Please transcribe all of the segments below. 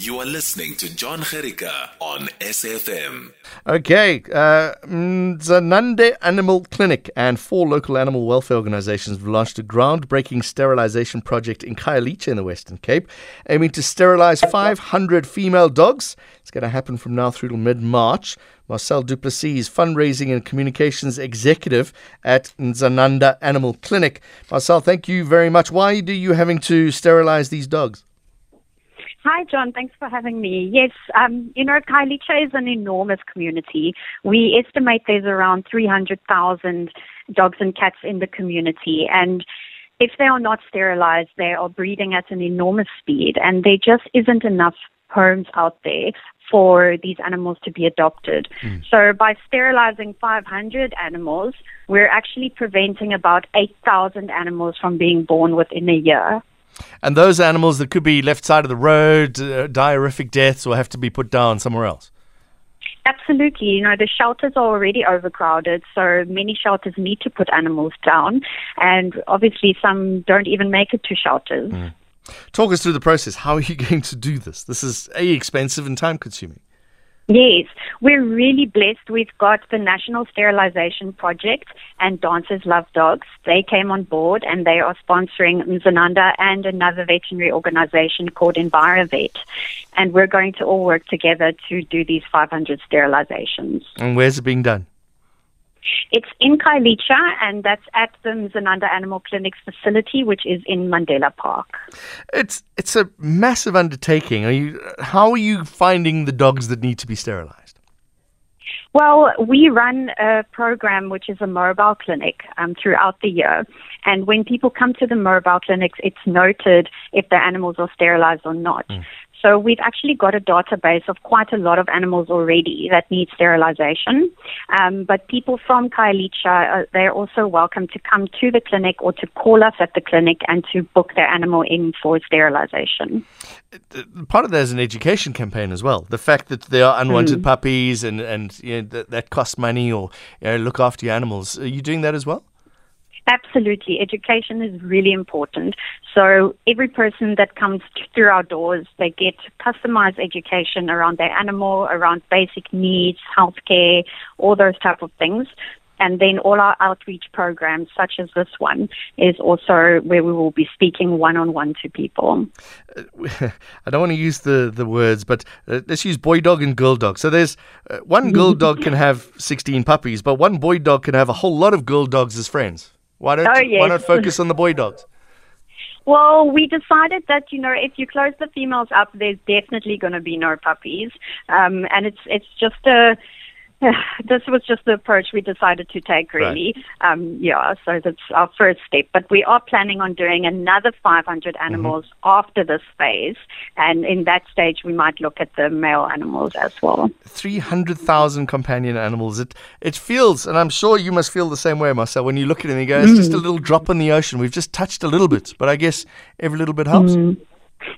You are listening to John Jerica on SFM. Okay, uh, Mdzananda Animal Clinic and four local animal welfare organizations have launched a groundbreaking sterilization project in Khayelitsha in the Western Cape, aiming to sterilize 500 female dogs. It's going to happen from now through to mid March. Marcelle du Plessis, fundraising and communications executive at Mdzananda Animal Clinic. Marcelle, thank you very much. Why do you having to sterilize these dogs? Hi, John. Thanks for having me. Yes, um, you know, Khayelitsha is an enormous community. We estimate there's around 300,000 dogs and cats in the community. And if they are not sterilized, they are breeding at an enormous speed. And there just isn't enough homes out there for these animals to be adopted. Mm. So by sterilizing 500 animals, we're actually preventing about 8,000 animals from being born within a year. And those animals that could be left side of the road, uh, deaths, will have to be put down somewhere else. Absolutely. You know, the shelters are already overcrowded, so many shelters need to put animals down, and obviously some don't even make it to shelters. Mm. Talk us through the process. How are you going to do this? This is A, expensive and time consuming. Yes, we're really blessed. We've got the National Sterilization Project and Dancers Love Dogs. They came on board and they are sponsoring Mdzananda and another veterinary organization called EnviroVet. And we're going to all work together to do these 500 sterilizations. And where's it being done? It's in Khayelitsha, and that's at the Mdzananda Animal Clinic's facility, which is in Mandela Park. It's it's a massive undertaking. Are you? How are you finding the dogs that need to be sterilized? Well, we run a program which is a mobile clinic um, throughout the year. And when people come to the mobile clinics, it's noted if the animals are sterilized or not. Mm. So we've actually got a database of quite a lot of animals already that need sterilization. Um, but people from Khayelitsha, uh, they're also welcome to come to the clinic or to call us at the clinic and to book their animal in for sterilization. Part of that is an education campaign as well. The fact that there are unwanted mm. puppies and, and you know, that, that costs money or you know, look after your animals. Are you doing that as well? Absolutely. Education is really important. So every person that comes through our doors, they get customized education around their animal, around basic needs, healthcare, all those type of things. And then all our outreach programs, such as this one, is also where we will be speaking one on one to people. I don't want to use the, the words, but uh, let's use boy dog and girl dog. So there's uh, one girl dog can have 16 puppies, but one boy dog can have a whole lot of girl dogs as friends. Why don't oh, yes. why not focus on the boy dogs? Well, we decided that you know if you close the females up, there's definitely going to be no puppies, um, and it's it's just a this was just the approach we decided to take, really. Right. Um, yeah, so that's our first step. But we are planning on doing another 500 mm-hmm. animals mm-hmm. after this phase. And in that stage, we might look at the male animals as well. 300,000 companion animals. It, it feels, and I'm sure you must feel the same way, Marcelle, when you look at it and you go, it's mm. just a little drop in the ocean. We've just touched a little bit. But I guess every little bit helps. Mm.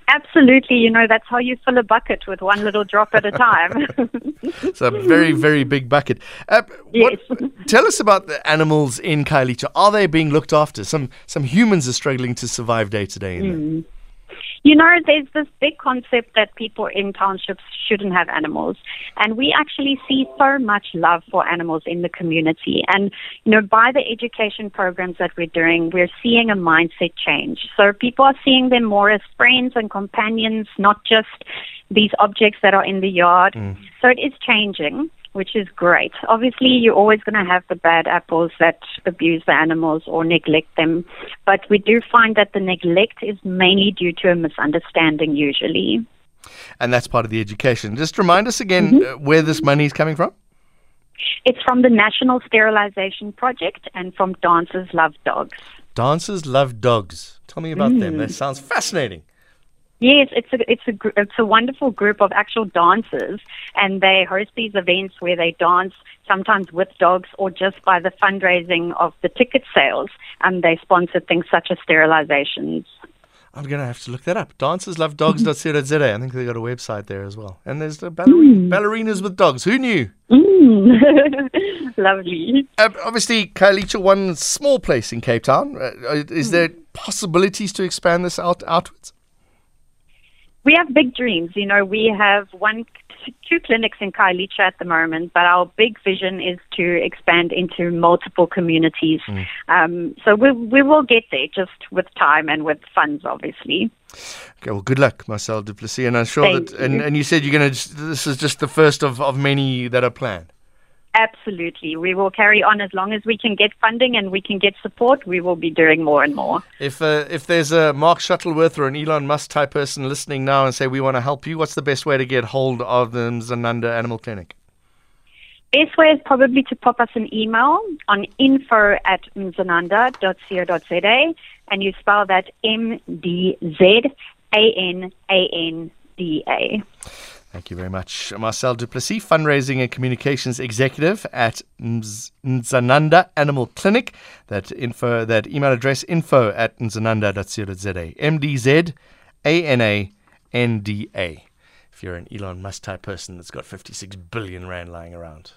Absolutely, you know that's how you fill a bucket with one little drop at a time. it's a very, very big bucket. Uh, yes. What, tell us about the animals in Khayelitsha. Are they being looked after? Some some humans are struggling to survive day to day. You know, there's this big concept that people in townships shouldn't have animals. And we actually see so much love for animals in the community. And, you know, by the education programs that we're doing, we're seeing a mindset change. So people are seeing them more as friends and companions, not just these objects that are in the yard. Mm. So it is changing which is great. Obviously, you're always going to have the bad apples that abuse the animals or neglect them, but we do find that the neglect is mainly due to a misunderstanding usually. And that's part of the education. Just remind us again mm-hmm. Uh, where this money is coming from. It's from the National Sterilization Project and from Dancers Love Dogs. Dancers Love Dogs. Tell me about mm. them. That sounds fascinating. Yes, it's a it's a it's a wonderful group of actual dancers, and they host these events where they dance sometimes with dogs or just by the fundraising of the ticket sales. And they sponsor things such as sterilizations. I'm gonna have to look that up. Dancerslovedogs.co.za. I think they got a website there as well. And there's the ballerina, mm. ballerinas with dogs. Who knew? Mm. Lovely. Uh, obviously, Khayelitsha, one small place in Cape Town. Uh, is mm. there possibilities to expand this out outwards? We have big dreams. You know, we have one, two clinics in Khayelitsha at the moment, but our big vision is to expand into multiple communities. Mm. Um, so we we will get there, just with time and with funds, obviously. Okay, well, good luck, Marcelle du Plessis. And I'm sure Thank that. And, and you said you're going to. This is just the first of, of many that are planned. Absolutely. We will carry on as long as we can get funding and we can get support. We will be doing more and more. If uh, if there's a Mark Shuttleworth or an Elon Musk type person listening now and say we want to help you, what's the best way to get hold of the Mdzananda Animal Clinic? Best way is probably to pop us an email on info at mdzananda.co.za and you spell that M D Z A N A N D A. Thank you very much. Marcelle du Plessis, Fundraising and Communications Executive at Mdzananda Animal Clinic. That info, that email address, info at mdzananda.co.za. M-D-Z A-N-A-N-D-A. If you're an Elon Musk type person that's got 56 billion rand lying around.